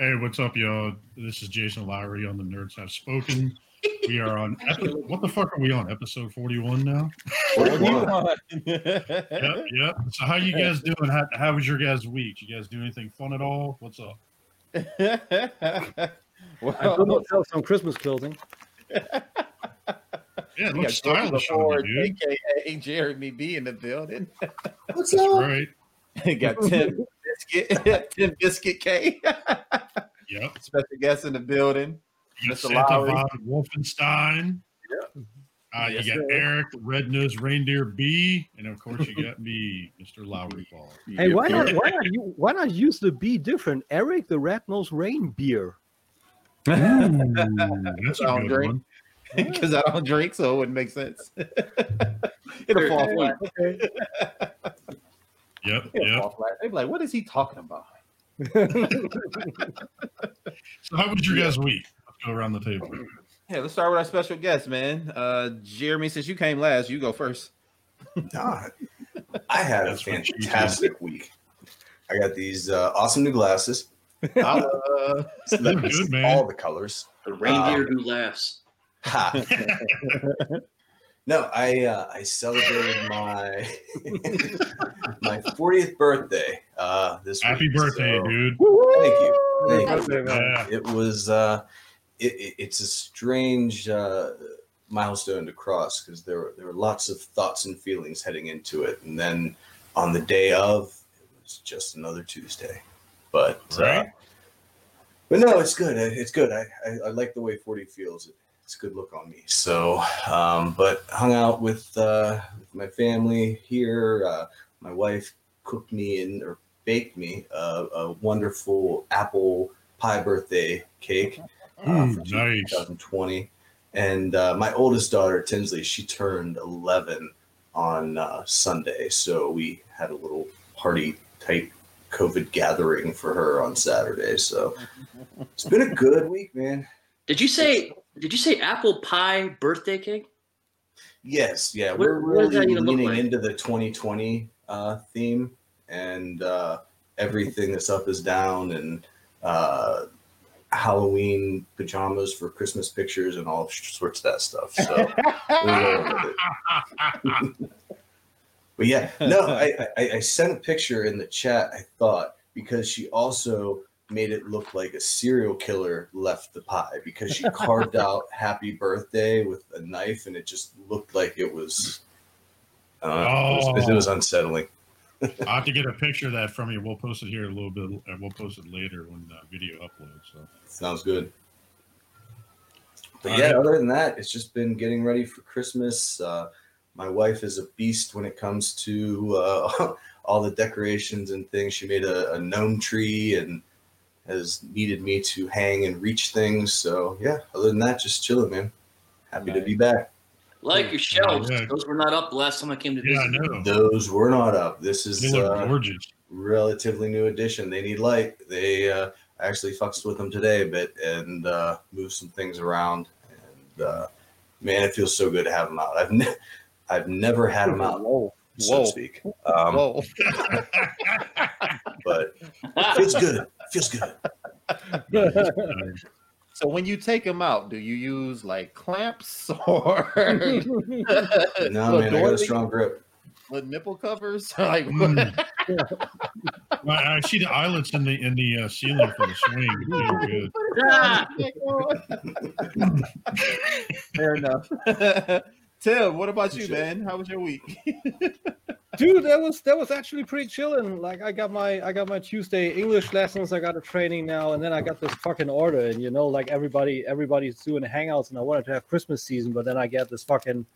Hey, what's up, y'all? This is Jason Lowery on the Nerds Have Spoken. We are on epi- what the fuck are we on? Episode forty-one now. 41. Yep, yep. So how you guys doing? How, how was your guys' week? You guys do anything fun at all? What's up? I well, could not sell some Christmas clothing. Yeah, it we got looks Jordan stylish on Ford, you, dude. aka Jeremy B in the building. What's That's up? right. got Tim Biscuit, Tim Biscuit K, Yep. special guest in the building. You got Mr. Santa Lowery. von Wolfenstein. Yeah. Uh, Yes, you got sir. Eric, the Red Nosed Reindeer B, and of course you got me, Mr. Lowery Paul. Hey, why not? Why not? You, why not use the B different? Eric, the Red Nose Rain beer. That's a good great. one. Because I don't drink, so it wouldn't make sense. It'll fall flat. Okay. Yep, It'll yep. fall. They'd be like, "What is he talking about?" So how was your guys' week? Let's go around the table. Yeah, let's start with our special guest, man. Uh, Jeremy, since you came last, you go first. Nah, I had a That's what she fantastic week. I got these uh, awesome new glasses. Uh, that good, man. All the colors. The reindeer Um, who laughs. Ha. no, I uh, I celebrated my my 40th birthday uh, this Happy week, birthday, so- dude. Thank you. Thank you. Birthday, man. Yeah. It was uh, it, it- it's a strange uh, milestone to cross because there were there were lots of thoughts and feelings heading into it, and then on the day of, it was just another Tuesday. But uh, Right. but no, it's good. It's good. I, I, I like the way 40 feels. It's a good look on me. So, um, but hung out with, uh, with my family here. Uh, my wife cooked me and or baked me a, a wonderful apple pie birthday cake uh, Mm, for nice. 2020. And uh, my oldest daughter, Tinsley, she turned 11 on uh, Sunday. So we had a little party type COVID gathering for her on Saturday. So it's been a good week, man. Did you say? Did you say apple pie birthday cake? Yes, yeah, What- we're what really even look leaning like? into the 2020 uh, theme, and uh, everything that's up is down, and uh, Halloween pajamas for Christmas pictures, and all sorts of that stuff. So, we're rolling with it. but yeah, no, I, I I sent a picture in the chat. I thought because she also made it look like a serial killer left the pie because she carved out "Happy Birthday" with a knife, and it just looked like it was. Uh, it, was it was unsettling. I'll have to get a picture of that from you. We'll post it here a little bit. We'll post it later when the video uploads. So Sounds good. But All yeah, right. other than that, it's just been getting ready for Christmas. Uh, my wife is a beast when it comes to uh, all the decorations and things. She made a, a gnome tree and has needed me to hang and reach things. So yeah, other than that, just chilling, man. Happy to be back. Like your shelves. yeah. Those were not up the last time I came to yeah, I visit. know. Those were not up. This They is look uh, gorgeous. relatively new addition. They need light. They uh, actually fucked with them today a bit and uh, moved some things around. And uh, man, it feels so good to have them out. I've ne- I've never had them out, Whoa. so Whoa. to speak. Um, Whoa. but it feels good. Feels good. So when you take them out, do you use like clamps or No, man, I got a strong grip. with nipple covers? like Mm. Well, I see the eyelets in the in the uh, ceiling for the swing. Good. Fair enough. Tim, what about you, man? How was your week? Dude, that was that was actually pretty chilling. Like I got my I got my Tuesday English lessons, I got a training now, and then I got this fucking order. And you know, like everybody everybody's doing hangouts and I wanted to have Christmas season, but then I get this fucking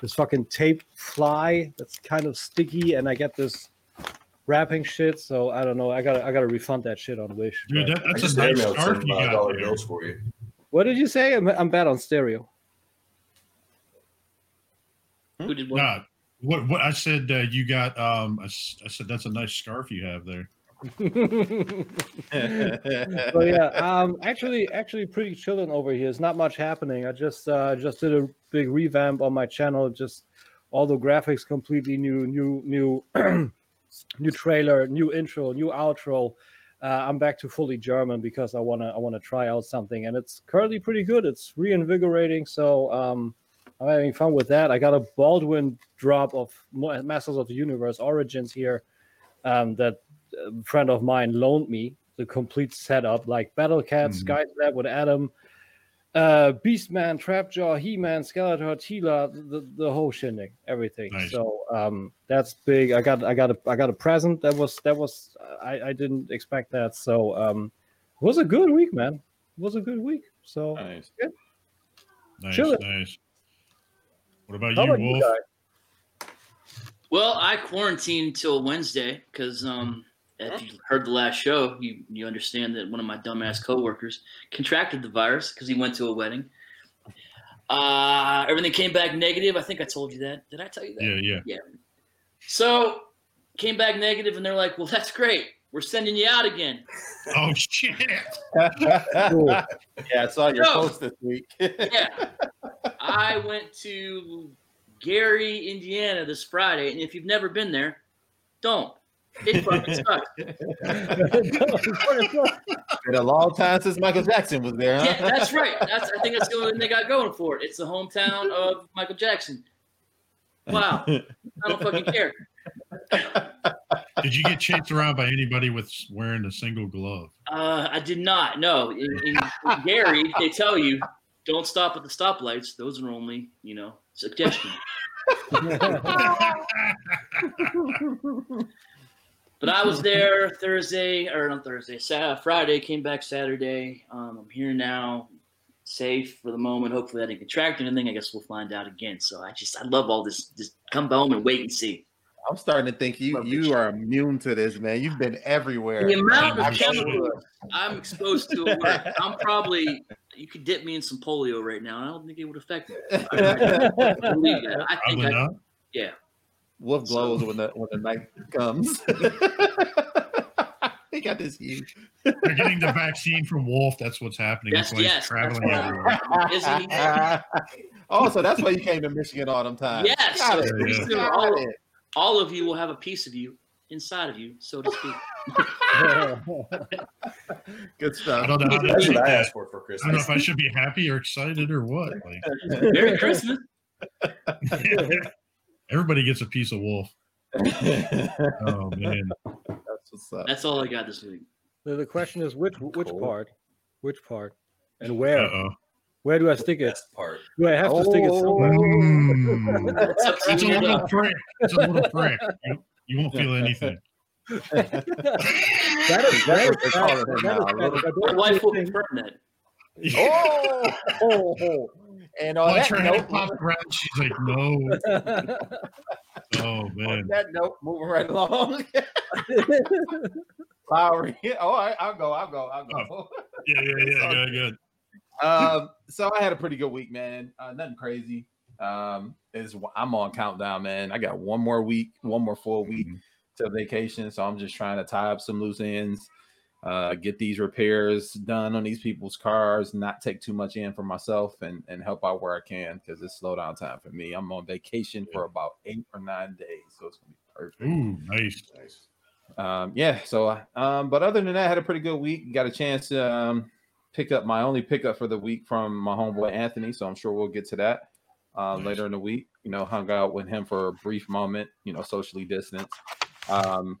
this fucking tape fly that's kind of sticky, and I get this wrapping shit. So I don't know. I gotta I gotta refund that shit on Wish. Dude, that, that's a nice airmailed scarf some you uh, got dollar bills for you. What did you say? I'm, I'm bad on stereo. Who did what? Nah, what what I said? Uh, you got. Um, I, I said that's a nice scarf you have there. so yeah, um, actually, actually, pretty chilling over here. It's not much happening. I just uh, just did a big revamp on my channel. Just all the graphics completely new, new, new, new trailer, new intro, new outro. Uh, I'm back to fully German because I wanna I wanna try out something, and it's currently pretty good. It's reinvigorating, so um, I'm having fun with that. I got a Baldwin drop of Masters of the Universe Origins here um, that a friend of mine loaned me the complete setup, like Battle Cat, Mhm. Sky Sled with Adam, uh, Beastman, Trapjaw, He-Man, Skeletor, Teela, the, the whole shindig, everything. Nice. So um, that's big. I got I got a I got a present that was that was I, I didn't expect that. So um, it was a good week, man. It was a good week. So Nice. Nice, Chilling. nice. What about how you, about Wolf? guys? Well, I quarantined till Wednesday because um, if you heard the last show, you you understand that one of my dumbass coworkers contracted the virus because he went to a wedding. Uh, everything came back negative. I think I told you that. Did I tell you that? Yeah, Yeah, yeah. So came back negative, and they're like, "Well, that's great. We're sending you out again." Oh shit! yeah, I saw your No. post this week. Yeah, I went to Gary, Indiana this Friday, and if you've never been there, don't. It fucking sucks. Been a long time since Michael Jackson was there, huh? Yeah, that's right. That's I think that's the only thing they got going for it. It's the hometown of Michael Jackson. Wow, I don't fucking care. Did you get chased around by anybody with wearing a single glove? Uh, I did not. No, in, in, in Gary, they tell you don't stop at the stoplights. Those are only, you know, suggestions. But I was there Thursday or not Thursday, Saturday, Friday. Came back Saturday. Um, I'm here now, safe for the moment. Hopefully, I didn't contract anything. I guess we'll find out again. So I just I love all this. Just come home and wait and see. I'm starting to think you you are immune to this, man. You've been everywhere. The amount I'm of chemicals I'm exposed to at I'm probably you could dip me in some polio right now. and I don't think it would affect me. I believe that. I think Probably I, not. Wolf glows when the when the night comes. he got this huge. They're getting the vaccine from Wolf. That's what's happening. Yes, That's he's yes, traveling that's everywhere. Is he? oh, so that's why you came to Michigan all them times. Yes, Got it. Yeah. Got it. All of you will have a piece of you inside of you, so to speak. Good stuff. I stuff. don't know how to That's what I that. asked for for I don't know if I should be happy or excited or what. Like, Merry Christmas. everybody gets a piece of Wolf. Oh man, That's what's up. That's all I got this week. The, the question is which which Cool. part, which part, and where? uh oh. Where do I stick it? Part. Do I have to stick it somewhere? Mm. It's up to It's a little though. prick. It's a little prick. You, you won't feel anything. That is That's great. what they call it That is now, great. little- My wife will think- confirm. Oh, oh, oh. and on Watch that note, pop around. She's like, no. Oh on man. that note, moving right along. Lowery. Oh, I, I'll go. I'll go. I'll go. Yeah, yeah, yeah. Good, good. Um, so I had a pretty good week, man. Uh, nothing crazy. Um, is I'm on countdown, man. I got one more week, one more full week Mhm. to vacation, so I'm just trying to tie up some loose ends, uh, get these repairs done on these people's cars, not take too much in for myself, and and help out where I can because it's slow down time for me. I'm on vacation for about eight or nine days, so it's gonna be perfect. Ooh, nice. Nice. Um, yeah. So, um, but other than that, I had a pretty good week. Got a chance to um, pick up my only pickup for the week from my homeboy Anthony. So I'm sure we'll get to that uh, Nice. later in the week. You know, hung out with him for a brief moment. You know, socially distanced. Um,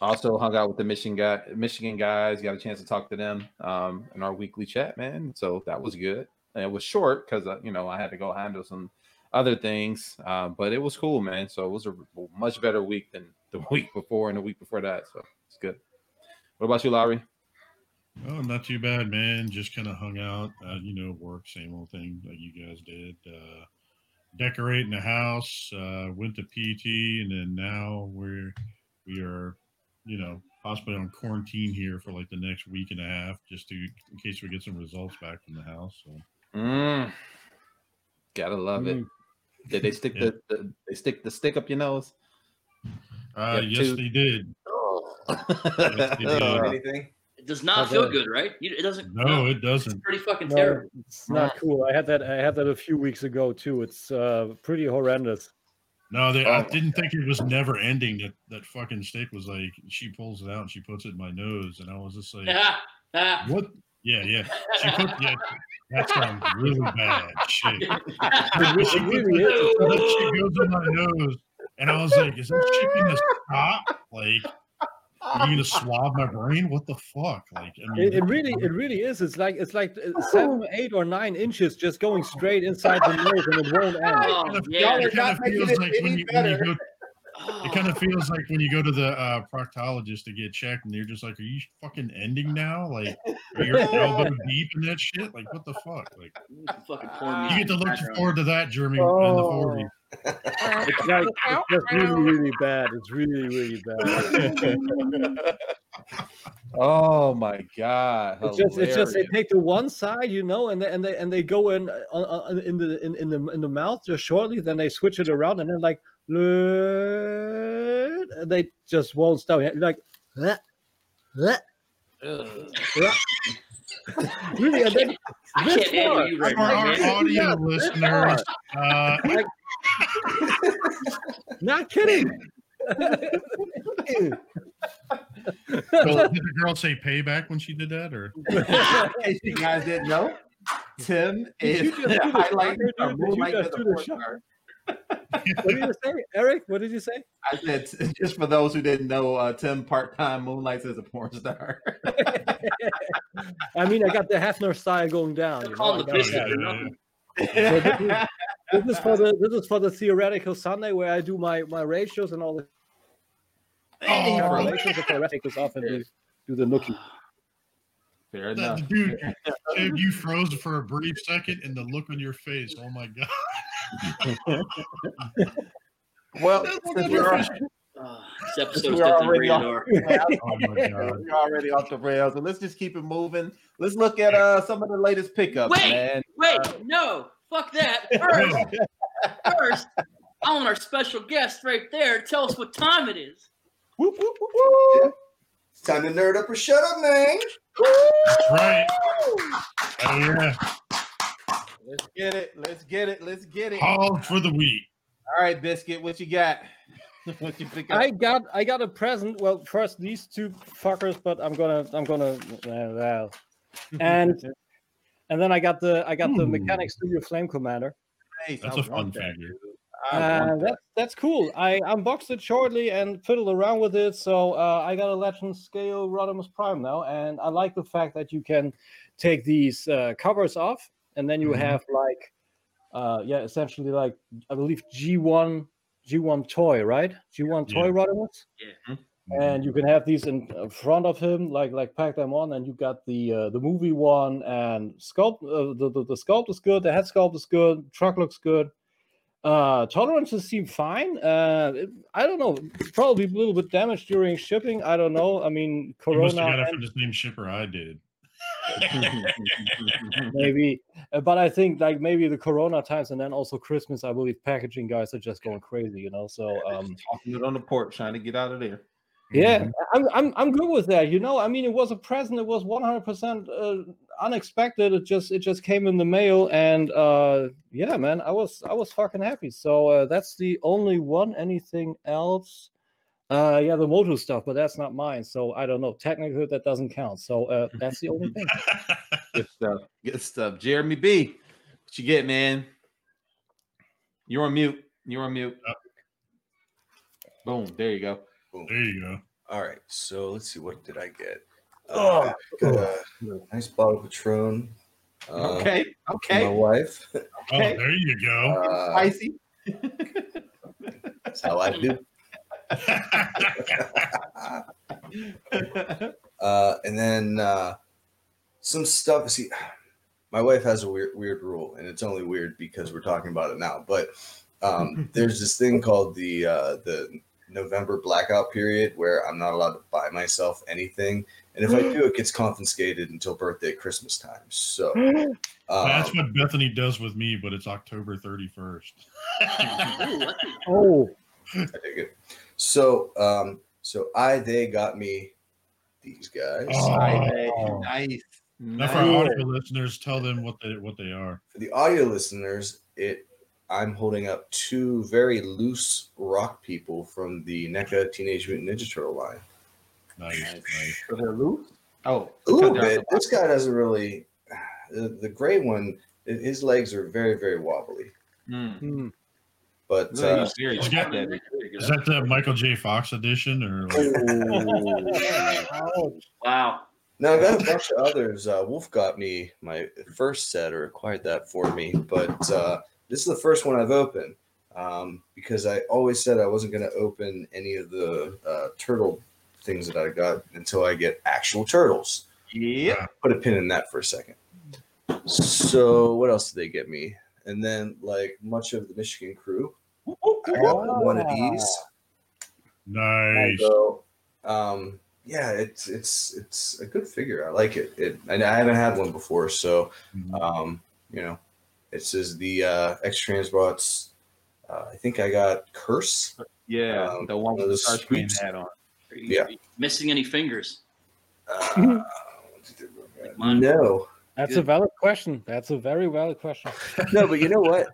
also hung out with the Michigan guy, Michigan guys. Got a chance to talk to them um, in our weekly chat, man. So that was good. And it was short because uh, you know I had to go handle some other things, uh, but it was cool, man. So it was a much better week than the week before and the week before that. So it's good. What about you, Lowery? Oh, not too bad, man. Just kind of hung out, uh, you know, work, same old thing like you guys did. Uh, decorating the house, uh, went to PT, and then now we're we are, you know, possibly on quarantine here for like the next week and a half, just to in case we get some results back from the house. So Mm. Gotta love it. Mm. Did they stick Yeah. the, the they stick the stick up your nose? uh, Yep, yes, two. they did. Oh. they did. Anything? It does not Not feel good, right? It doesn't. No, it doesn't. pretty fucking No, terrible. it's not cool. I had that. I had that a few weeks ago too. It's uh, pretty horrendous. No, they, I Oh. didn't think it was never ending. That that fucking steak was like she pulls it out and she puts it in my nose, and I was just like, what? Yeah, yeah. She put yeah. That sounds really bad. Shit. She really, put it really that, is. that shit goes in my nose, and I was like, is that shit gonna stop? Like, are you gonna swab my brain? What the fuck? Like, I mean, It, it really, it really is. It's like it's like uh, seven, eight, or nine inches just going straight inside the nose, and it won't end. Oh, kind yeah. it kind of feels like when you, when you go Oh. It kind of feels like when you go to the uh, proctologist to get checked, and they're just like, "Are you fucking ending now? Like, are your elbow deep in that shit? Like, what the fuck? Like, You can fucking pour me you get to look forward to that, Jeremy, in the Oh. forties. It's like it's just really, really bad. It's really, really bad. oh my god! It's just, it's just they take the one side, you know, and they and they and they go in uh, uh, in the in, in the in the mouth just shortly. Then they switch it around, and then like, and they just won't stop. Like, "Bleh, bleh." really, and then I this can't handle far. you right For now, our audio listeners, uh, not kidding. well, did the girl say payback when she did that, or In case you guys didn't know, Tim is you just highlighting shocker, our dude? Did you moonlight just as a the porn star. what did you say, Eric? What did you say? I said, just for those who didn't know, uh, Tim part time moonlights as a porn star. I mean, I got the Hefner style going down. You know? Call the got biscuit yeah. So this, is, this is for the this is for the theoretical Sunday where I do my my ratios and all the Oh. calculations of theoreticals off and do, do the looking. Fair enough. That- dude, Tim, you froze for a brief second, and the look on your face. Oh my god! Well, since we are, face. Oh, this episode's we're already off, R. Oh we're already off the rails, so let's just keep it moving. Let's look at uh some of the latest pickups, Wait, man. Wait, no, fuck that. First, first, I want our special guest right there to tell us what time it is. Whoop, whoop, whoop, whoop. It's time to nerd up or shut up, man. That's right. Oh yeah. Let's get it. Let's get it. Let's get it. Hog for the week. All right, biscuit. What you got? what you pick up? I got I got a present. Well, first these two fuckers, but I'm gonna I'm gonna uh, well. and and then I got the I got the Ooh. Mechanic Studio Flame Commander. Nice. That's I a fun that. figure. Uh, that. that's that's cool. I unboxed it shortly and fiddled around with it. So uh, I got a Legend Scale Rodimus Prime now, and I like the fact that you can take these uh, covers off, and then you Mhm. have like, uh, yeah, essentially like I believe G1 G1 toy, right? G1 toy Yeah. Rodimus, Mhm. And you can have these in uh, front of him, like like pack them on, and you got the uh, the movie one and sculpt. Uh, the, the the sculpt is good. The head sculpt is good. Truck looks good. Uh, tolerances seem fine. Uh, it- I don't know. Probably a little bit damaged during shipping. I don't know. I mean, You must have got Corona it from the same shipper I did. maybe, uh, but I think like maybe the Corona times and then also Christmas. I believe packaging guys are just going crazy. You know. So um, Talking it on the porch, trying to get out of there. Yeah, I'm, I'm I'm good with that. You know, I mean, it was a present. It was 100% uh, unexpected. It just it just came in the mail, and uh, yeah, man, I was I was fucking happy. So uh, that's the only one. Anything else? Uh, yeah, the Moto stuff, but that's not mine. So I don't know. Technically, that doesn't count. So uh, that's the only thing. Good stuff. Good stuff. Jeremy B. What you get, man? You're on mute. You're on mute. Yep. Boom. There you go. There you go. All right, so let's see. What did I get? Oh. Uh, got a nice bottle of Patron. Uh, okay. Okay. My wife. Oh, there you go. Uh, Spicy. that's how I do. Uh, and then uh, some stuff. See, my wife has a weird, weird rule, and it's only weird because we're talking about it now. But um, there's this thing called the uh, the November blackout period where I'm not allowed to buy myself anything, and if I do, it gets confiscated until birthday, Christmas time. So That's um, what Bethany does with me, but it's October 31st. Oh, I dig it. So um, so I they got me these guys. Oh. nice. Now, for audio listeners, tell them what they what they are. For the audio listeners, it I'm holding up two very loose rock people from the NECA Teenage Mutant Ninja Turtle line. Nice, nice. So they're loose. Oh, A little bit. This guy doesn't really. The, the gray one, his legs are very very wobbly, Mm. hmm. but Look, uh, he's very He's. Is that the Michael J. Fox edition or Oh, Wow. now I got a bunch of others. Uh, Wolf got me my first set or acquired that for me, but uh, this is the first one I've opened um, because I always said I wasn't going to open any of the uh, turtle things that I got until I get actual turtles. Yeah. Put a pin in that for a second. So what else did they get me? And then like much of the Michigan crew, I got one of these. nice? So, um, yeah, it's it's it's a good figure. I like it. It and I haven't had one before, so um, you know, it says the uh, X Transbots. Uh, I think I got Curse. Yeah. Um, the one one with the those Starscream sweeps. hat on. Yeah. Missing any fingers? Uh, Mine. no, that's a valid question. That's a very valid question. no, but you know what,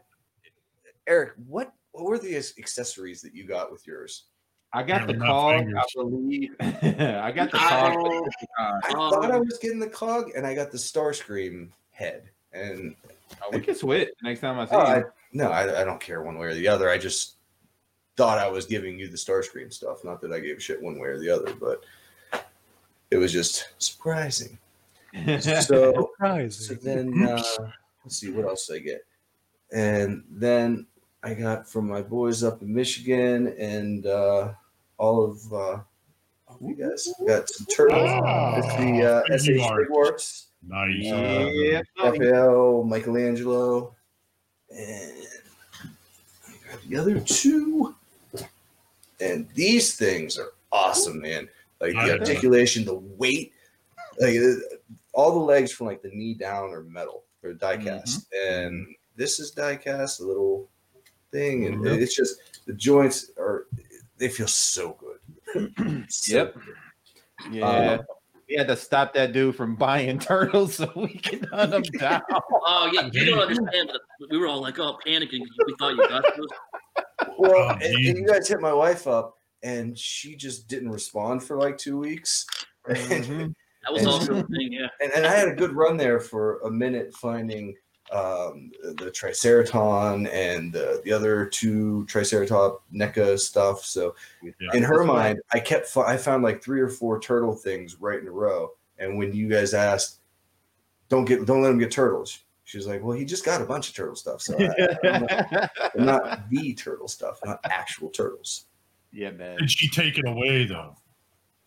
Eric? What what were the accessories that you got with yours? I got the Yeah, not cog, I believe. I got the cog. I Um, thought I was getting the cog, and I got the Starscream head. And Oh, we can switch next time I see oh, I, no, I, I don't care one way or the other. I just thought I was giving you the Starscream stuff. Not that I gave a shit one way or the other, but it was just surprising. So, so then uh, let's see what else I get, and then I got from my boys up in Michigan and uh, all of uh, all of you guys got some turtles. Ah, It's the uh, thank you, SH Art. Nice. yeah. buddy. Raphael, Michelangelo, and I got the other two. And these things are awesome, man. Like the articulation, the weight, like uh, all the legs from like the knee down are metal or die cast, and this is die cast, a little thing, and Mhm. it's just the joints are they feel so good. So Yep. Yeah. Uh, we had to stop that dude from buying turtles so we can hunt him down. Oh yeah, you don't understand. But we were all like, "Oh, panicking." 'cause We thought you got those. Well, Oh, and, and you guys hit my wife up, and she just didn't respond for like two weeks. Mhm. That was And- also a thing. Yeah. and, and I had a good run there for a minute finding um, the Triceraton and uh, the other two Triceratop NECA stuff. So Yeah. in her That's right. mind, I kept fi- I found like three or four turtle things right in a row. And when you guys asked, "Don't get, don't let him get turtles," she was like, "Well, he just got a bunch of turtle stuff, so I, I'm not, I'm not the turtle stuff, not actual turtles." yeah, man. Did she take it away though?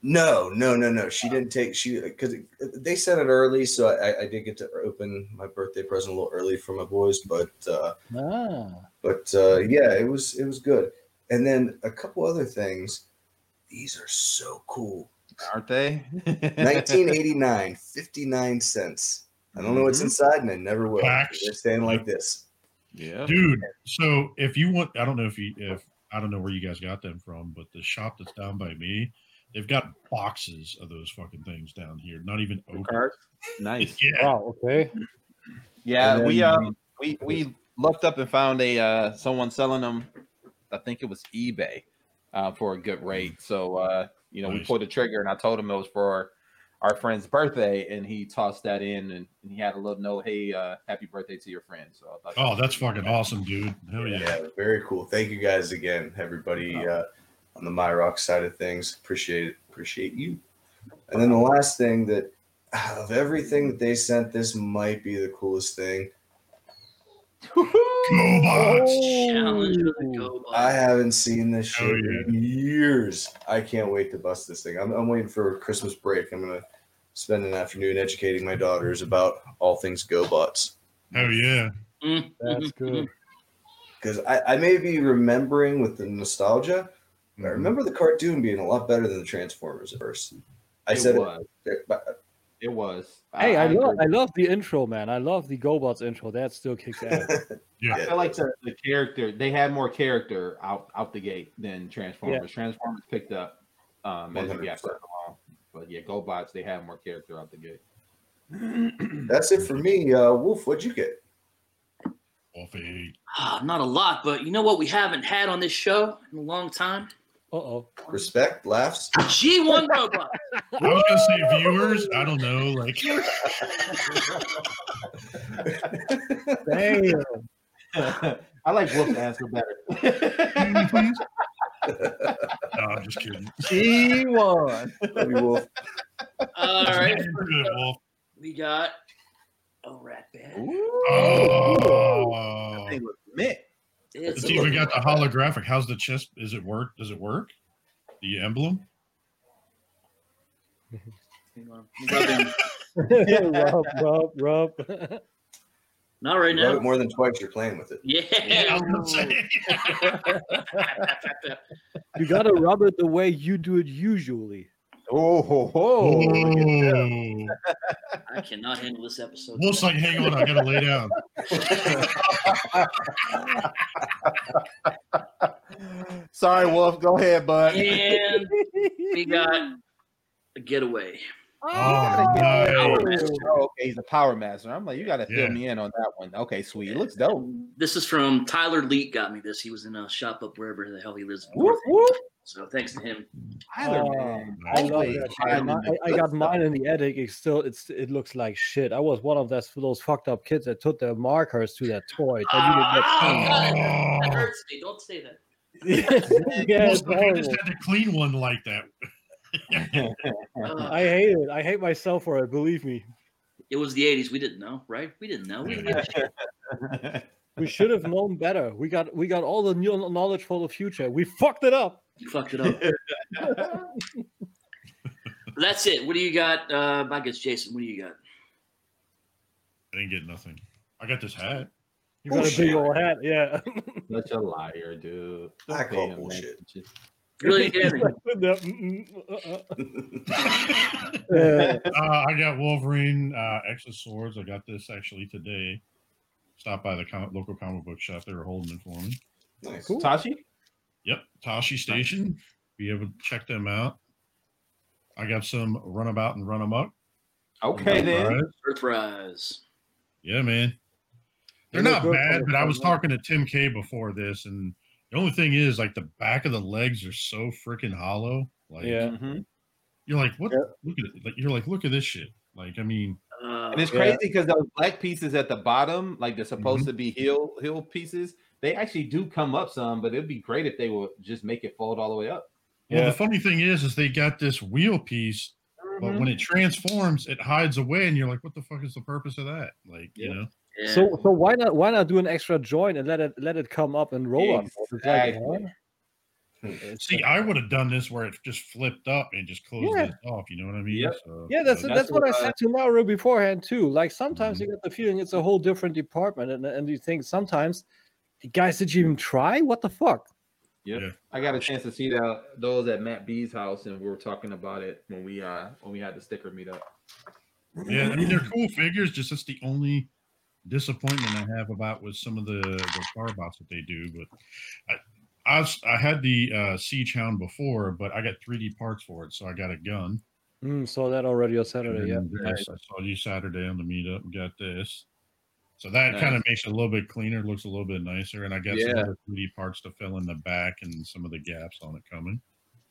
No, no, no, no. She didn't take she because they sent it early, so I, I did get to open my birthday present a little early for my boys. But uh, Ah, but uh, yeah, it was it was good. And then a couple other things. These are so cool. Aren't they? 1989, 59 cents. I don't know what's Mhm. inside, and I never will. Packs. They're staying like this. Yeah. Dude, so if you want, I don't know if you, if I don't know where you guys got them from, but the shop that's down by me, they've got boxes of those fucking things down here. Not even open. Cards? Nice. Yeah. wow. Okay. Yeah, And we then- um we we looked up and found a uh someone selling them. I think it was eBay uh, for a good rate. So uh, you know, we pulled the trigger, and I told him it was for our friend's birthday, and he tossed that in, and, and he had a little note, "Hey, uh, happy birthday to your friend." So I thought, Oh, that's fucking awesome, dude. Hell yeah. Yeah, very cool. Thank you guys again, everybody uh, on the My Rock side of things. Appreciate it. Appreciate you. And then the last thing that of everything that they sent, this might be the coolest thing. GoBots. Challenge for the go. I haven't seen this shit Oh, in years. I can't wait to bust this thing. I'm, I'm waiting for Christmas break. I'm gonna spend an afternoon educating my daughters about all things GoBots. Oh yeah. Mm, That's mhm, good. Because I, I may be remembering with the nostalgia, I remember the cartoon being a lot better than the Transformers at first. I It said was. it, but It was. Hey, I, love agree. I love the intro, man. I love the GoBots intro. That still kicks ass. Yeah. I feel like the, the character they had more character out out the gate than Transformers. Transformers picked up um as you got along. But yeah, GoBots they had more character out the gate. that's it for me. Uh, Wolf, what'd you get? Off eight. Ah, not a lot, but you know what we haven't had on this show in a long time? Uh oh. Respect, laughs. G1 robot. I was gonna say viewers. I don't know. Like Damn. I like Wolf's answer better. no, I'm just kidding. G1. Love you, Wolf. All right. Good, Wolf. We got a Ratbat. Oh. That Thing was mint. It's See, we got the holographic. How's the chest? Is it work? Does it work? The emblem? Hang on. Rubbing. rub, rub, rub. Not right now. more than twice. You're playing with it. Yeah, Yeah. was gonna say. you gotta rub it the way you do it usually. Oh, ho, ho. Oh. I cannot handle this episode. Wolf's like, hang on, I gotta lay down. Sorry, Wolf. Go ahead, bud. And we got a getaway. Oh, nice. Oh, okay, he's a power master. I'm like, you got to fill Yeah. me in on that one. Okay, sweet. It looks dope. This is from Tyler Leet. Got me this. He was in a shop up wherever the hell he lives. Whoop, whoop. So thanks to him. Tyler, man. I love Always that. shit. finding My- I, I got mine in the attic. It's still it's it looks like shit. I was one of those those fucked up kids that took their markers to that toy. That Ah, that Oh. hurts me. Don't say that. you yeah, it's I just had to clean one like that. I hate it. I hate myself for it. Believe me. it was the '80s. We didn't know, right? We didn't know. We didn't give a shit. We should have known better. We got we got all the new knowledge for the future. We fucked it up. You fucked it up. That's it. What do you got? Uh, I guess Jason. What do you got? I didn't get nothing. I got this hat. You got a Bullshit. big old hat. Yeah. Such a liar, dude. Don't I pay call bullshit. Really, Uh, I got Wolverine uh, X of Swords. I got this actually today. Stopped by the com- local comic book shop. They were holding it for me. nice. Cool. Tosche? Yep, Tosche Station. Be able to check them out. I got some Runabout and Runamuck. Okay, then. Alright. Earthrise. Yeah, man. They're They look not bad, but I was talking to Tim K before this, and the only thing is, like, the back of the legs are so freaking hollow. Like, Yeah. Mhm. you're like, what? Yeah. Look at it. Like, you're like, look at this shit. Like, I mean, And it's crazy because those black pieces at the bottom, like they're supposed Mhm. to be heel heel pieces, they actually do come up some, but it'd be great if they would just make it fold all the way up. well, Yeah. the funny thing is, is they got this wheel piece, but when it transforms, it hides away, and you're like, what the fuck is the purpose of that? Like, you know, yeah. So so why not why not do an extra joint and let it let it come up and roll on? Like, Exactly. huh? It's see, like- I would have done this where it just flipped up and just closed Yeah. it off. You know what I mean? Yep. So, yeah, that's uh, that's, that's what I what, uh, said to Mario beforehand too. Like sometimes Mhm. you get the feeling it's a whole different department, and and you think sometimes, guys, did you even try? What the fuck? Yep. Yeah. I got a chance to see that those at Matt B's house, and we were talking about it when we uh when we had the sticker meetup. Yeah, I mean they're cool figures. Just that's the only disappointment I have about with some of the the car bots that they do. But I I, was, I had the uh, Siege Hound before, but I got 3D parts for it, so I got a gun. Mm, saw that already on Saturday. Yeah. And this, I saw you Saturday on the meetup and got this. So that Nice. kind of makes it a little bit cleaner, looks a little bit nicer, and I got some Yeah. other 3D parts to fill in the back and some of the gaps on it coming.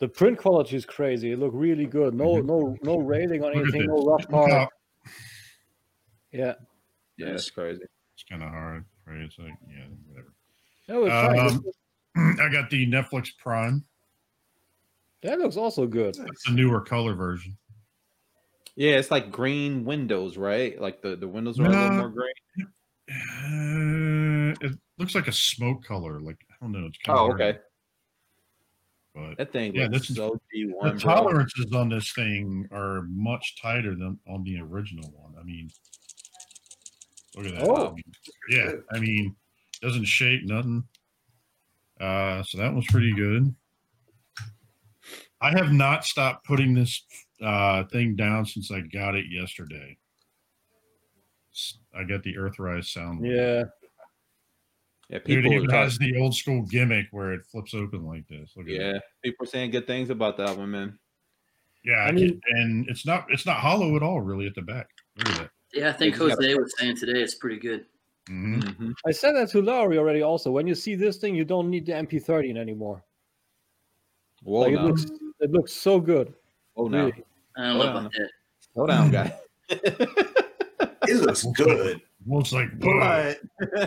The print quality is crazy. It looked really good. No Mhm. no no railing on Look anything. No rough part. how- Yeah. Yeah, that's crazy. It's kind of hard, right? It's like, yeah, whatever. No, it's fine. Um, I got the Netflix Prime. That looks also good. It's a newer color version. Yeah, it's like green windows, right? Like the the windows are a little more green. Uh, it looks like a smoke color. Like I don't know. It's kind Oh, of okay. But That thing Yeah, looks this is- so G the one. tolerances on this thing are much tighter than on the original one. I mean, look at that. Oh. I mean, yeah. I mean, doesn't shake nothing. Uh, so that was pretty good. I have not stopped putting this uh, thing down since I got it yesterday. I got the Earthrise sound. Yeah. Yeah, Dude, people it are even has the old school gimmick where it flips open like this. Look at yeah, that. people are saying good things about that one, man. Yeah, I I mean- and it's not it's not hollow at all, really, at the back. Look at that. Yeah, I think just gotta- Jose was saying today it's pretty good. Mhm. Mhm. I said that to Lowery already. Also, when you see this thing, you don't need the MP13 anymore. Whoa, Like, it looks, it looks so good. Whoa, now. Really. I Hold on. about that. Slow down, guy. It looks good. Looks like blood. But,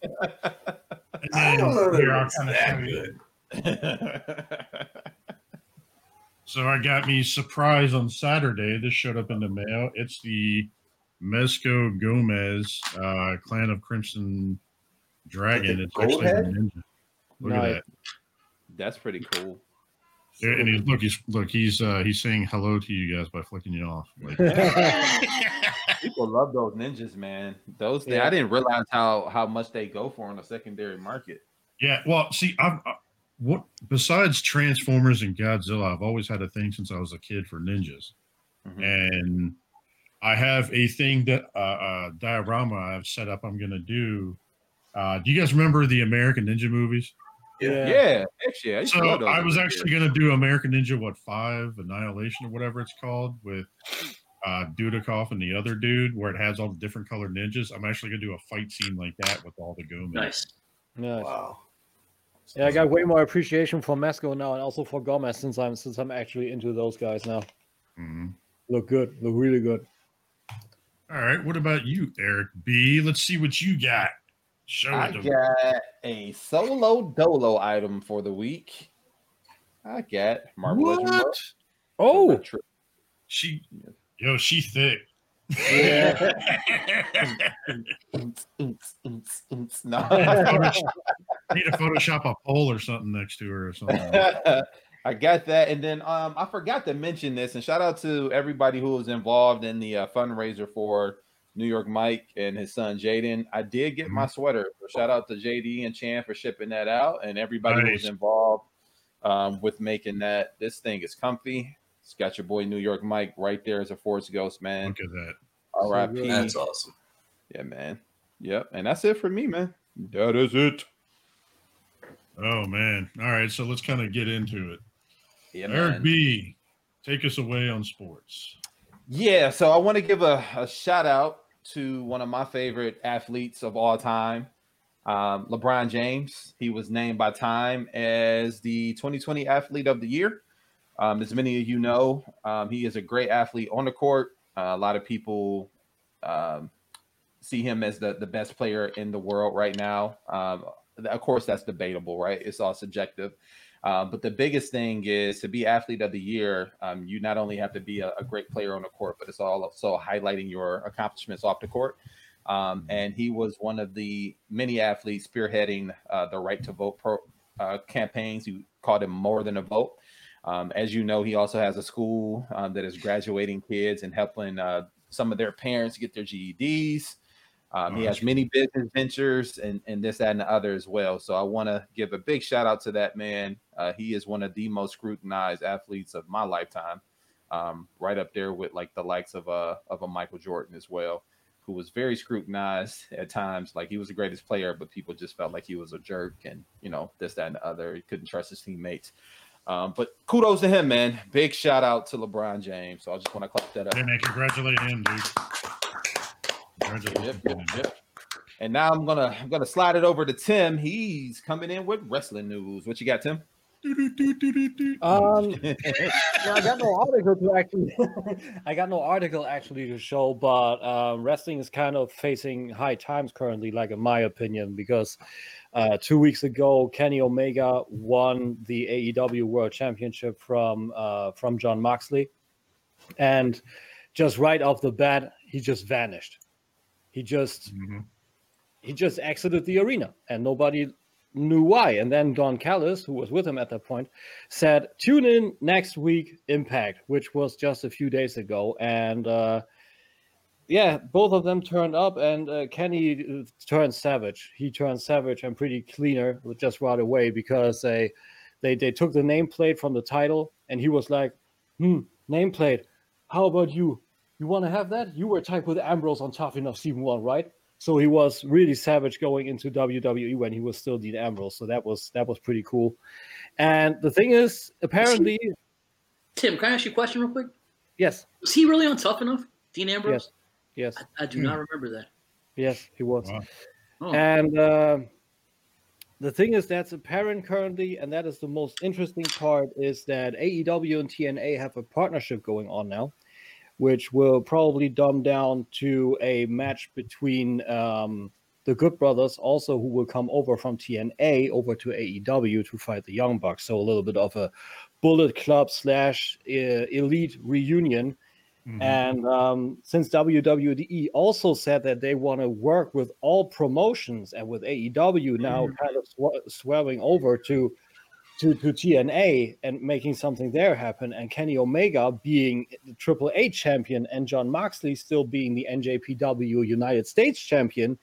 but I don't know that here, it I'll looks kinda that good. So I got me surprise on Saturday. This showed up in the mail. It's the Mezco Gomez uh, Clan of Crimson Dragon. the It's actually a ninja. Look Nice. at that. That's pretty cool. Yeah, And he's look, he's look, he's uh he's saying hello to you guys by flicking you off. Like, People love those ninjas, man. Those things, Yeah. I didn't realize how how much they go for on the secondary market. yeah, well, see, I've uh, what besides Transformers and Godzilla, I've always had a thing since I was a kid for ninjas. Mhm. and I have a thing that uh, uh diorama I've set up. I'm gonna do. Uh, do you guys remember the American Ninja movies? Yeah. Yeah, actually, I, So I was actually gonna do American Ninja what five Annihilation or whatever it's called with uh Dudikoff and the other dude where it has all the different colored ninjas. I'm actually gonna do a fight scene like that with all the Gomez. Nice. Nice. Wow. Yeah, I got way more appreciation for Mezco now, and also for Gomez since I'm since I'm actually into those guys now. Mhm. Look good. Look really good. All right. What about you, Eric B? Let's see what you got. Show I it to me. I got a solo dolo item for the week. I got Marvel Legends. Bro. What? Oh, Retro- She, yo, she thick. Yeah. no. Need to Photoshop a pole or something next to her or something. I got that, and then um, I forgot to mention this, and shout out to everybody who was involved in the uh, fundraiser for New York Mike and his son Jaden. I did get my sweater, so shout out to JD and Chan for shipping that out, and everybody who was involved um, with making that. This thing is comfy. It's got your boy New York Mike right there as a Force Ghost man. Look at that. R.I.P. That's awesome. Yeah, man. Yep, and that's it for me, man. That is it. Oh man. All right, so let's kind of get into it. Yeah, Eric man. B, take us away on sports. Yeah, so I want to give a, a shout out to one of my favorite athletes of all time, um, LeBron James. He was named by Time as the 2020 Athlete of the Year. Um, as many of you know, um, he is a great athlete on the court. Uh, a lot of people um, see him as the, the best player in the world right now. Um, of course, that's debatable, right? It's all subjective. Uh, but the biggest thing is to be athlete of the year. Um, you not only have to be a, a great player on the court, but it's also highlighting your accomplishments off the court. Um, and he was one of the many athletes spearheading uh, the right to vote pro, uh, campaigns. You called him more than a vote. Um, as you know, he also has a school um, that is graduating kids and helping uh, some of their parents get their GEDs. Um, he Oh, has many business ventures and, and this, that, and the other as well. So I want to give a big shout out to that man. Uh, he is one of the most scrutinized athletes of my lifetime, um, right up there with like the likes of a of a Michael Jordan as well, who was very scrutinized at times. Like he was the greatest player, but people just felt like he was a jerk and you know this, that, and the other. He couldn't trust his teammates. Um, but kudos to him, man. Big shout out to LeBron James. So I just want to clap that up. Hey man, congratulate him, dude. Yep, yep, yep. And now I'm gonna I'm gonna slide it over to Tim. He's coming in with wrestling news. What you got, Tim? Um, yeah, I got no article to actually. I got no article actually to show, but um, wrestling is kind of facing high times currently, like in my opinion, because uh, two weeks ago Kenny Omega won the AEW World Championship from uh, from Jon Moxley, and just right off the bat, he just vanished. He just Mhm. he just exited the arena and nobody knew why. And then Don Callis, who was with him at that point, said, Tune in next week, Impact, which was just a few days ago. And uh, yeah, both of them turned up, and uh, Kenny uh, turned savage. He turned savage and pretty cleaner just right away because they they they took the nameplate from the title, and he was like, "Hmm, nameplate. How about you? You want to have that? You were tagged with Ambrose on Tough Enough Season One, right?" So he was really savage going into WWE when he was still Dean Ambrose. So that was that was pretty cool. And the thing is, apparently, Tim, can I ask you a question real quick? yes, Was he really on Tough Enough, Dean Ambrose? yes, I, I do not remember that. yes, he was. Wow. Oh, And uh, the thing is, that's apparent currently, and that is the most interesting part, is that AEW and TNA have a partnership going on now, which will probably dumb down to a match between um, the Good Brothers, also who will come over from TNA over to AEW to fight the Young Bucks. So a little bit of a Bullet Club slash uh, Elite reunion. Mhm. And um, since WWE also said that they want to work with all promotions and with AEW now kind of sw- over to, to to TNA and making something there happen, and Kenny Omega being the Triple A champion and Jon Moxley still being the NJPW United States champion,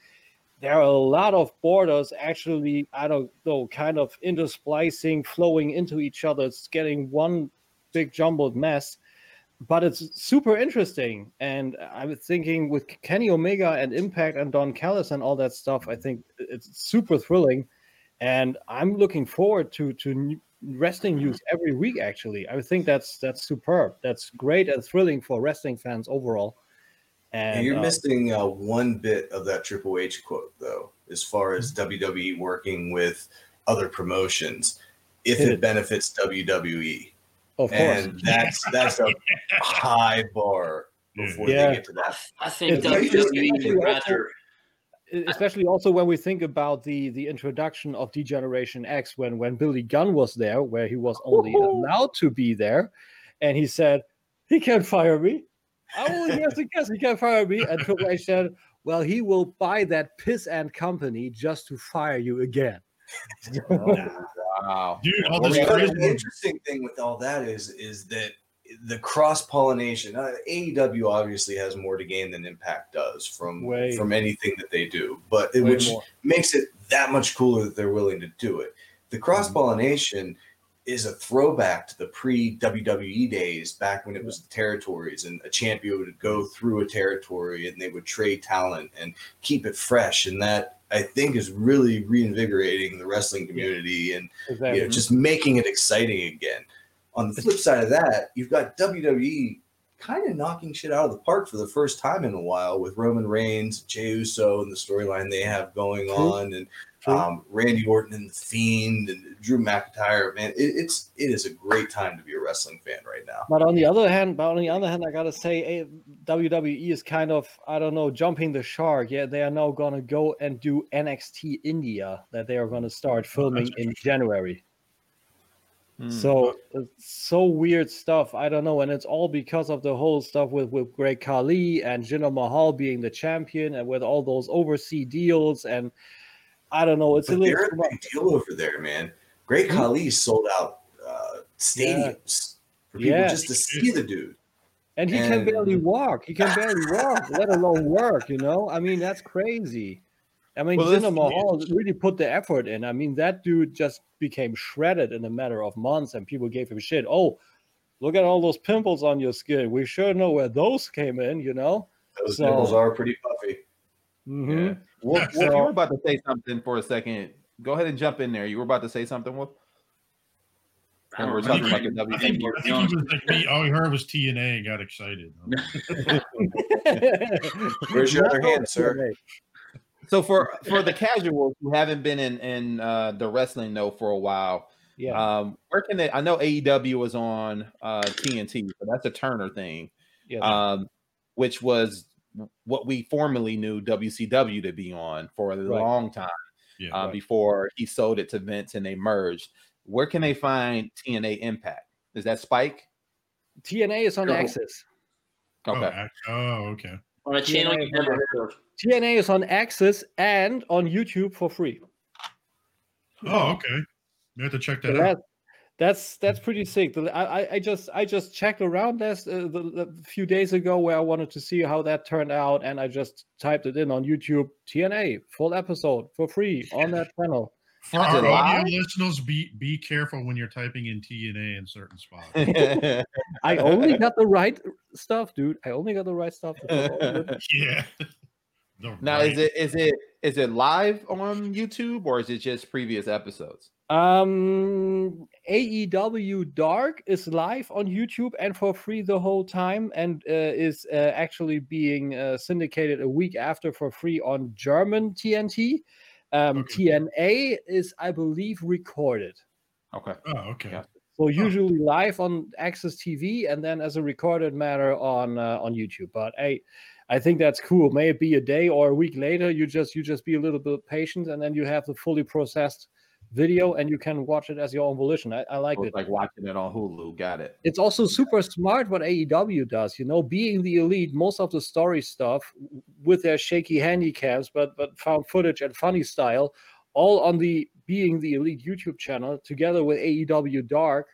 there are a lot of borders actually, I don't know, kind of intersplicing, flowing into each other. It's getting one big jumbled mess but it's super interesting. And I was thinking with Kenny Omega and Impact and Don Callis and all that stuff, I think it's super thrilling. And I'm looking forward to to wrestling news every week. Actually, I think that's that's superb. That's great and thrilling for wrestling fans overall. And And you're uh, missing uh, one bit of that Triple H quote, though, as far as WWE working with other promotions, if it it. benefits WWE, of course, and that's that's a high bar before Yeah. they get to that. I think It's actually- WWE actually would also- rather. Especially also when we think about the the introduction of Degeneration X when when Billy Gunn was there, where he was only oh, oh. allowed to be there, and he said he can't fire me. I will yes, yes, he can't fire me. And Triple H said, "Well, he will buy that piss and company just to fire you again." Wow. Dude, all Well, this crazy- the interesting thing with all that is is that the cross pollination. Uh, AEW obviously has more to gain than Impact does from Way. from anything that they do, but it, which more. makes it that much cooler that they're willing to do it. The cross pollination is a throwback to the pre WWE days, back when it was the territories and a champion would go through a territory and they would trade talent and keep it fresh. And that I think is really reinvigorating the wrestling community and Exactly. you know, just making it exciting again. On the flip side of that, you've got WWE kind of knocking shit out of the park for the first time in a while with Roman Reigns, Jey Uso, and the storyline they have going True. on, and um, Randy Orton and the Fiend and Drew McIntyre. Man, it, it's it is a great time to be a wrestling fan right now. But on the other hand, but on the other hand, I gotta say, eh, WWE is kind of I don't know jumping the shark. Yeah, they are now gonna go and do NXT India that they are gonna start filming in January. Hmm. So so weird stuff. I don't know, and it's all because of the whole stuff with with Great Khali and Jinder Mahal being the champion, and with all those overseas deals, and I don't know. It's a little they're a big deal over there, man. Great Hmm? Khali sold out uh, stadiums for people Yeah. just to see the dude. And he can barely walk. He can barely walk, let alone work. You know, I mean, that's crazy. I mean, Well, Jinder listen, Mahal really put the effort in. I mean, that dude just became shredded in a matter of months, and people gave him shit. Oh, look at all those pimples on your skin. We sure know where those came in. You know. Those So- nipples are pretty puffy. Mhm. Yeah. Wolf, So- Wolf, you were about to say something for a second. Go ahead and jump in there. You were about to say something, Wolf? I We're remember talking about the I think, I think he was like me. All he heard was TNA and got excited. Where's your other hand, sir? TNA. So for for the casuals who haven't been in in uh, the wrestling know for a while, Yeah. um, where can they? I know AEW was on uh, TNT, so that's a Turner thing, yeah. um, which was what we formerly knew WCW to be on for a Right. long time Yeah. uh, Right. before he sold it to Vince and they merged. Where can they find TNA Impact? Is that Spike? TNA is on No. AXS. Oh, Okay. ac- oh, okay. on a channel TNA you never heard of. TNA is on AXS and on YouTube for free. Oh, okay. We have to check So that out. that, that's that's pretty sick. The- I, I- I just I just checked around this uh, the, the few days ago where I wanted to see how that turned out, and I just typed it in on YouTube. TNA full episode for free on that channel. For Is our audio listeners, be be careful when you're typing in TNA in certain spots. I only got the right stuff, dude. I only got the right stuff. to put on it. yeah. The now, right- is it is it is it live on YouTube or is it just previous episodes? Um, AEW Dark is live on YouTube and for free the whole time, and uh, is uh, actually being uh, syndicated a week after for free on German TNT. Um, Okay. TNA is, I believe, recorded. Okay. Oh, okay. Yeah. So usually live on AXS TV, and then as a recorded matter on uh, on YouTube. But hey, I think that's cool. May it be a day or a week later. You just you just be a little bit patient, and then you have the fully processed video, and you can watch it as your own volition. I, I like it. like watching it on Hulu. Got it. It's also super smart what AEW does. You know, being the elite, most of the story stuff with their shaky handicaps, but but found footage and funny style, all on the being the elite YouTube channel together with AEW Dark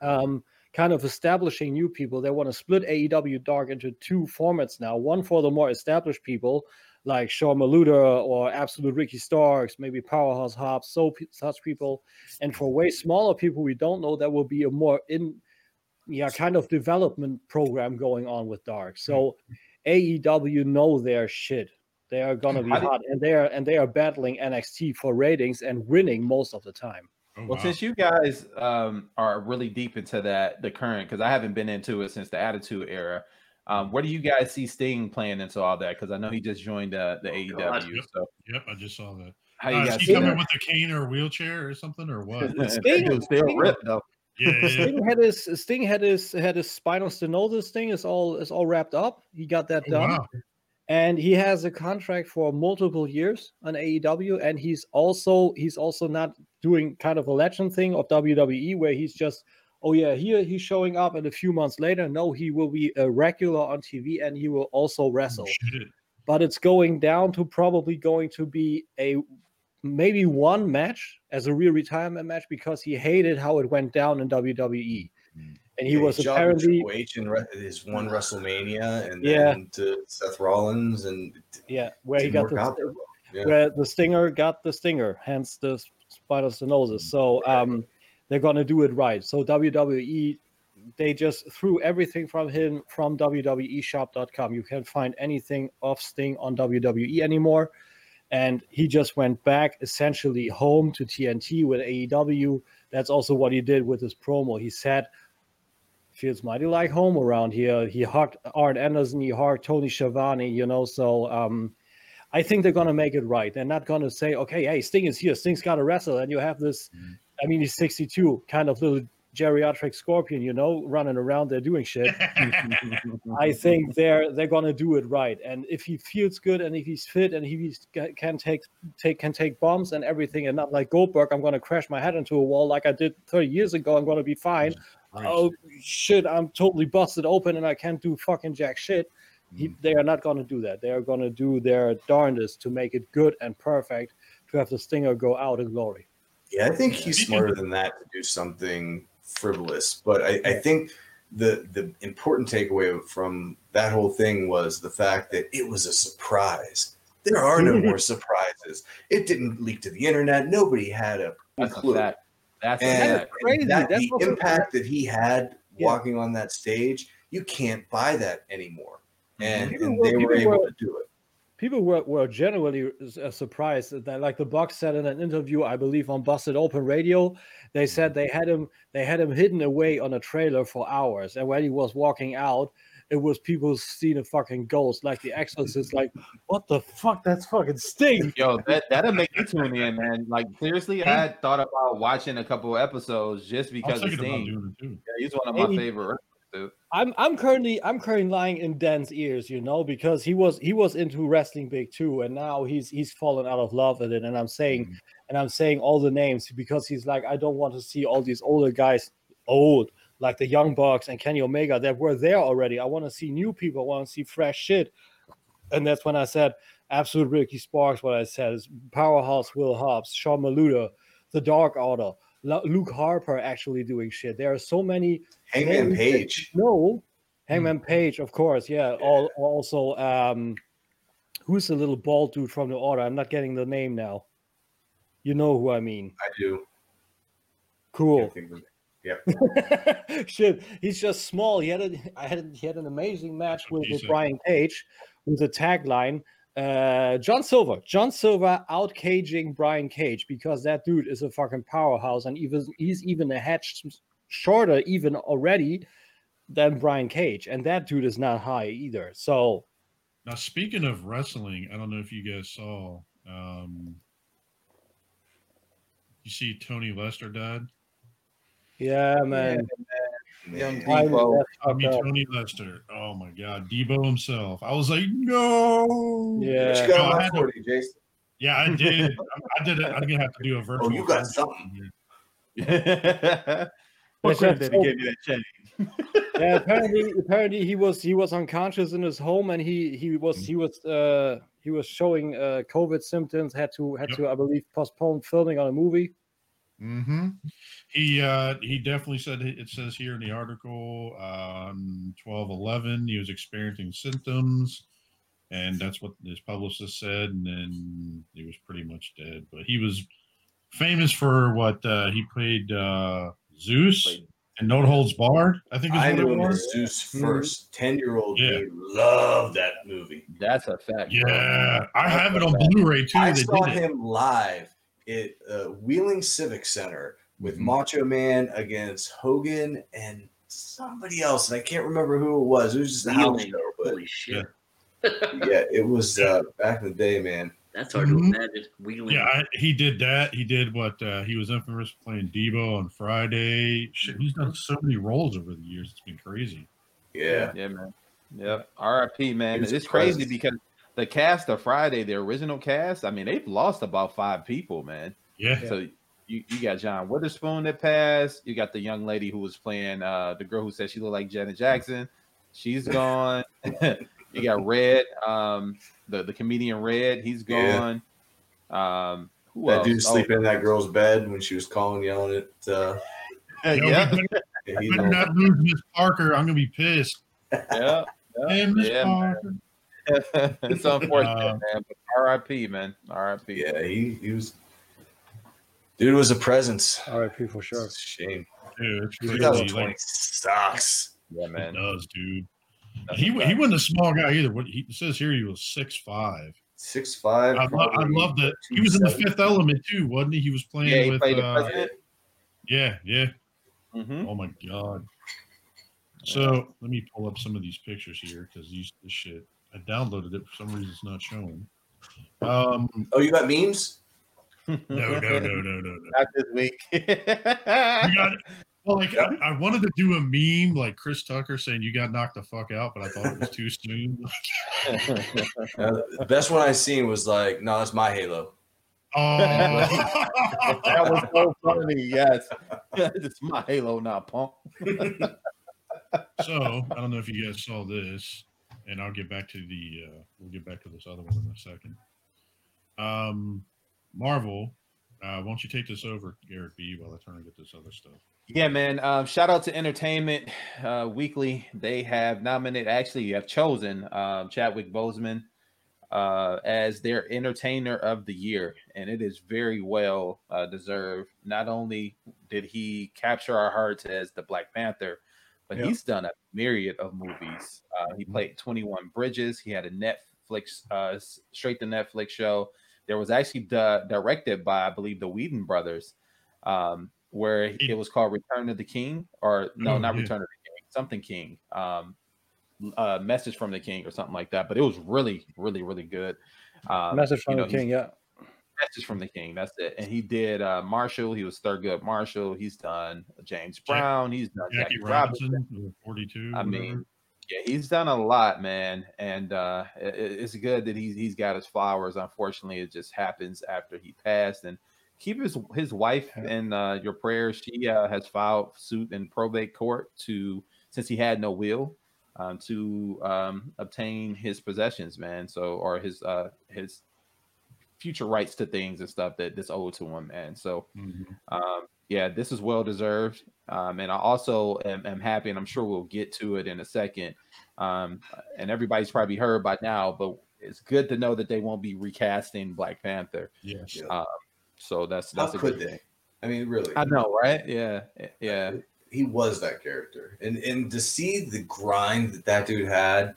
um, kind of establishing new people. They want to split AEW Dark into two formats now. One for the more established people, like Shawn Maluda or Absolute Ricky Starks, maybe Powerhouse Hobbs, so pe- such people. And for way smaller people we don't know, there will be a more in, yeah, kind of development program going on with Dark. So AEW know their shit. They are gonna be hot, and they are and they are battling NXT for ratings and winning most of the time. Oh, Well, wow. since you guys um, are really deep into that, the current, because I haven't been into it since the Attitude Era. Um, where do you guys see Sting playing into all that? Because I know he just joined uh, the Oh, AEW. God. So Yep, I just saw that. how Uh, you is he coming that? with a cane or a wheelchair or something or what? Sting- dude's still ripped though. Yeah, yeah, yeah. Sting had his Sting had his had his spinal stenosis thing is all is all wrapped up. He got that Oh, done, wow. and he has a contract for multiple years on AEW. And he's also he's also not doing kind of a legend thing of WWE where he's just oh yeah here he's showing up, and a few months later, no, he will be a regular on TV and he will also wrestle. Oh. But it's going down to probably going to be a maybe one match as a real retirement match because he hated how it went down in WWE. Mm. And he Yeah, was jobbed with apparently H in re- his one WrestleMania, and Yeah. then to Seth Rollins, and yeah, where he got work out the. Yeah. where the stinger got the stinger, hence the spinal stenosis. So um, they're gonna do it right. So WWE, they just threw everything from him from WWEshop.com. You can't find anything of Sting on WWE anymore. And he just went back essentially home to TNT with AEW. That's also what he did with his promo. He said, feels mighty like home around here. He hugged Arn Anderson, he hugged Tony Schiavone, you know. So um, I think they're gonna make it right. They're not gonna say, okay, hey, Sting is here, Sting's gotta wrestle, and you have this. Mm-hmm. I mean, he's 62, kind of little geriatric scorpion, you know, running around there doing shit. I think they're they're gonna do it right. And if he feels good and if he's fit and he can take take can take bombs and everything, and not like Goldberg, I'm gonna crash my head into a wall like I did 30 years ago. I'm gonna be fine. Oh shit, I'm totally busted open and I can't do fucking jack shit. He, mm. they are not gonna do that. They are gonna do their darndest to make it good and perfect to have the stinger go out in glory. Yeah, I think he's smarter than that to do something frivolous. But I, I think the the important takeaway from that whole thing was the fact that it was a surprise. There are no more surprises. It didn't leak to the internet. Nobody had a a clue. fact. That's And, crazy. and that, That's the impact that he had Yeah. walking on that stage, you can't buy that anymore. And, People and were- they were people able were- to do it. people were, were generally uh, surprised that like the box said in an interview i believe on busted open radio they said they had him they had him hidden away on a trailer for hours and when he was walking out it was people seeing a fucking ghost like the exorcist like what the fuck that's fucking sting Yo, that that'll make you tune in, man. Like seriously, I had thought about watching a couple episodes just because of thinking about Sting. doing it too. Yeah, he's one of my favorite. Dude. I'm I'm currently I'm currently lying in Dan's ears, you know, because he was he was into wrestling big too, and now he's he's fallen out of love with it. And I'm saying Mhm. and I'm saying all the names because he's like, I don't want to see all these older guys old, like the Young Bucks and Kenny Omega that were there already. I want to see new people, I want to see fresh shit. And that's when I said absolute Ricky Starks, what I said is powerhouse Will Hobbs, Sean Maluda, the Dark Order, Luke Harper actually doing shit. There are so many Hangman names Page. no, Hangman Page, of course. Yeah. All, also, um, who's the little bald dude from the order? I'm not getting the name now. You know who I mean. I do. Cool. Can't think of it. Shit, he's just small. He had a, I had he had an amazing match with, with Decent. Brian Cage with a tagline. Uh, John Silver, John Silver out caging Brian Cage because that dude is a fucking powerhouse, and even he's even a head sh- shorter even already than Brian Cage, and that dude is not high either. So Now, speaking of wrestling, I don't know if you guys saw. Um, you see, Tiny Lister died. yeah, man. Young I'm- Deebo. that's I fucked mean. Tiny Lister. Oh my God, Deebo himself. I was like, no. What Yeah. you got No, I on had to- for you, Jason? Yeah, I did. I, I did it. I'm gonna have to do a virtual. Oh, you got something. here. what That's did he give you that change? yeah, apparently, apparently he was he was unconscious in his home, and he he was he was uh he was showing uh COVID symptoms. Had to had Yep. to I believe postpone filming on a movie. Hmm He uh he definitely said it says here in the article on twelve eleven he was experiencing symptoms, and that's what his publicist said, and then he was pretty much dead. But he was famous for what uh he played uh Zeus Played- and No Holds Barred. I think is I what knew it was. Zeus first. Ten year old Yeah. me loved that movie. That's a fact. bro. Yeah, I have it on Blu-ray too. I they saw did it. him live at uh, Wheeling Civic Center with Mhm. Macho Man against Hogan and somebody else, and I can't remember who it was. It was just a house Wheeling. show, but Holy shit. yeah, it was uh, back in the day, man. That's hard Mhm. to imagine. Wheeling. Yeah, I, he did that. He did what uh, he was infamous for playing Deebo on Friday. Shit, he's done so many roles over the years. It's been crazy. Yeah, Yeah, man. Yep. R.I.P. Man. He It's crazy because the cast of Friday, the original cast, I mean, they've lost about five people, man. Yeah, Yeah. So you, you got John Witherspoon that passed. You got the young lady who was playing uh the girl who said she looked like Janet Jackson. She's gone. you got Red, um, the, the comedian Red, He's gone. Um who that else? dude Oh, sleeping in that girl's bed when she was calling, yelling at. Uh, Yo, we yeah, better, yeah, he better not lose Miss Parker. I'm gonna be pissed. yeah. Hey, Miss yeah, man. Parker. it's unfortunate, Uh, man. But R.I.P. Man, R.I.P. Yeah, he, he was. Dude was a presence. R.I.P. for sure. It's a shame. Dude, it's crazy. 2020 Like, sucks. Yeah, it man. does, dude. He wa- he wasn't a small guy either. What he says here, he was six five. Six five. I, lo- I love that. He was in the Fifth Element too, wasn't he? He was playing Yeah, he with. played the uh, president. yeah, yeah. Mm-hmm. Oh my god. So let me pull up some of these pictures here because these this shit. I downloaded it for some reason. It's not showing. Um, Oh, you got memes? no, no, no, no, no, no. Not this week. You got. Well, like I, I wanted to do a meme like Chris Tucker saying you got knocked the fuck out, but I thought it was too soon. Uh, the best one I seen was like, no, that's my Halo. Oh, that was so funny. Yes, it's my Halo now, punk. so I don't know if you guys saw this, and I'll get back to the. Uh, we'll get back to this other one in a second. Um, Marvel, uh, why don't you take this over, Garrett B, while I try to get this other stuff. Yeah, man. Um, shout out to Entertainment uh, Weekly. They have nominated, actually, have chosen um, Chadwick Boseman uh, as their Entertainer of the Year, and it is very well uh, deserved. Not only did he capture our hearts as the Black Panther, but Yep. he's done a myriad of movies. Uh, he played 21 Bridges. He had a Netflix, uh, straight to Netflix show. There was actually di- directed by, I believe, the Whedon brothers, um, where He- it was called Return of the King, or no, Oh, not yeah. Return of the King, something King, um, uh, Message from the King, or something like that. But it was really, really, really good. Um, Message from you know, the King. Yeah. Message from the King. That's it. And he did uh Marshall. He was Thurgood Marshall. He's done James Brown. He's done Jackie, Jackie, Robinson, Robinson. 42. I whatever. mean, yeah, he's done a lot, man. And uh it- it- it's good that he's he's got his flowers. Unfortunately, it just happens after he passed. And keep his his wife in uh, your prayers. She uh, has filed suit in probate court to since he had no will. Um, to um, obtain his possessions, man. So, or his uh, his future rights to things and stuff that that's owed to him, And So, Mhm. um, yeah, this is well deserved. Um, and I also am, am happy, and I'm sure we'll get to it in a second. Um, and everybody's probably heard by now, but it's good to know that they won't be recasting Black Panther. yes. Yeah. Uh, So that's How that's a could good they? thing. I mean, really. I know, right? Yeah, yeah. he was that character, and and to see the grind that that dude had,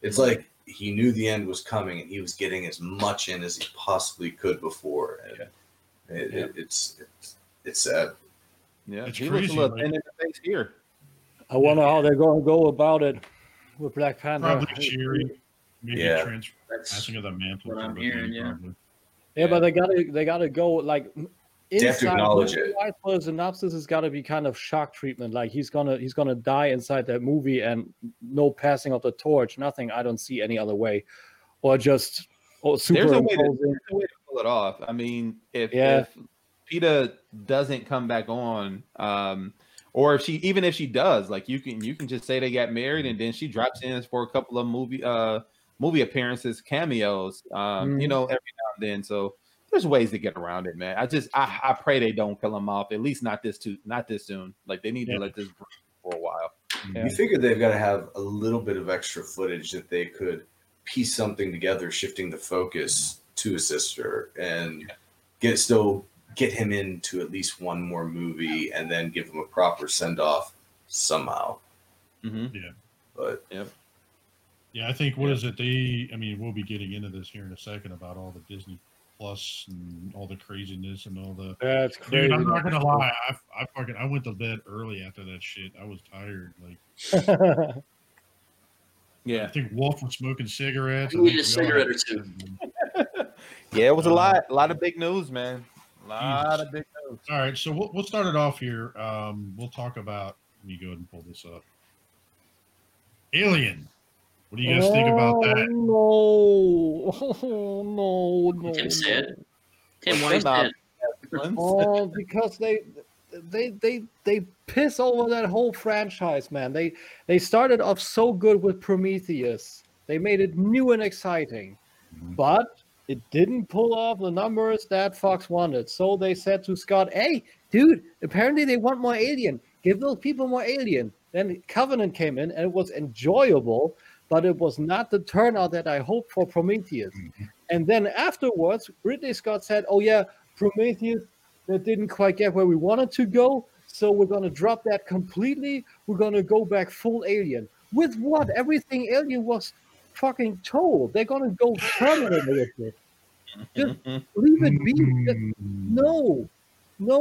it's like he knew the end was coming, and he was getting as much in as he possibly could before, and it, Yeah. It, it's it's it's sad. Yeah, It's he looks a little like- thin in the face here. I wonder how they're going to go about it with Black Panther. Probably cheering. Maybe Yeah. trans- That's passing of the mantle. what I'm hearing, thing, yeah. probably. Yeah, but they gotta they gotta go like m- They have to acknowledge the it. For the synopsis has got to be kind of shock treatment. Like he's gonna he's gonna die inside that movie, and no passing of the torch, nothing. I don't see any other way, or just oh, There's a way to- There's a way to pull it off. I mean, if Yeah. if PETA doesn't come back on, um, or if she even if she does, like you can you can just say they got married and then she drops in for a couple of movie uh movie appearances, cameos, um, you Mhm. know, every now and then. So there's ways to get around it, man. I just I, I pray they don't kill him off, at least not this too not this soon. Like they need Yeah. to let this for a while. Yeah. You figure they've got to have a little bit of extra footage that they could piece something together, shifting the focus to a sister, and get still get him into at least one more movie, and then give him a proper send off somehow. hmm But Yeah, Yeah, I think what is it? They, I mean, we'll be getting into this here in a second about all the Disney Plus and all the craziness and all the. That's crazy. Dude, I'm not gonna lie. I, I fucking, I went to bed early after that shit. I was tired. Like, yeah. I think Wolf was smoking cigarettes. You need a cigarette or two. yeah, it was a Um, lot, a lot of big news, man. A lot Jesus. of big news. All right, so we'll, we'll start it off here. Um, we'll talk about. Let me go ahead and pull this up. Alien. What do you guys think about that? Oh, no, no, no. Tim's no. sad. Tim, why is Nah. Oh, because they they they they piss over that whole franchise, man. They they started off so good with Prometheus. They made it new and exciting, Mhm. but it didn't pull off the numbers that Fox wanted. So they said to Scott, "Hey, dude, apparently they want more Alien. Give those people more Alien." Then Covenant came in, and it was enjoyable, but it was not the turnout that I hoped for Prometheus. And then afterwards, Ridley Scott said, "Oh yeah, Prometheus that didn't quite get where we wanted to go, so we're gonna drop that completely. We're gonna go back full Alien. With what? Everything Alien was fucking told. They're gonna go permanently with it. Just leave it be. Just- Mm, no,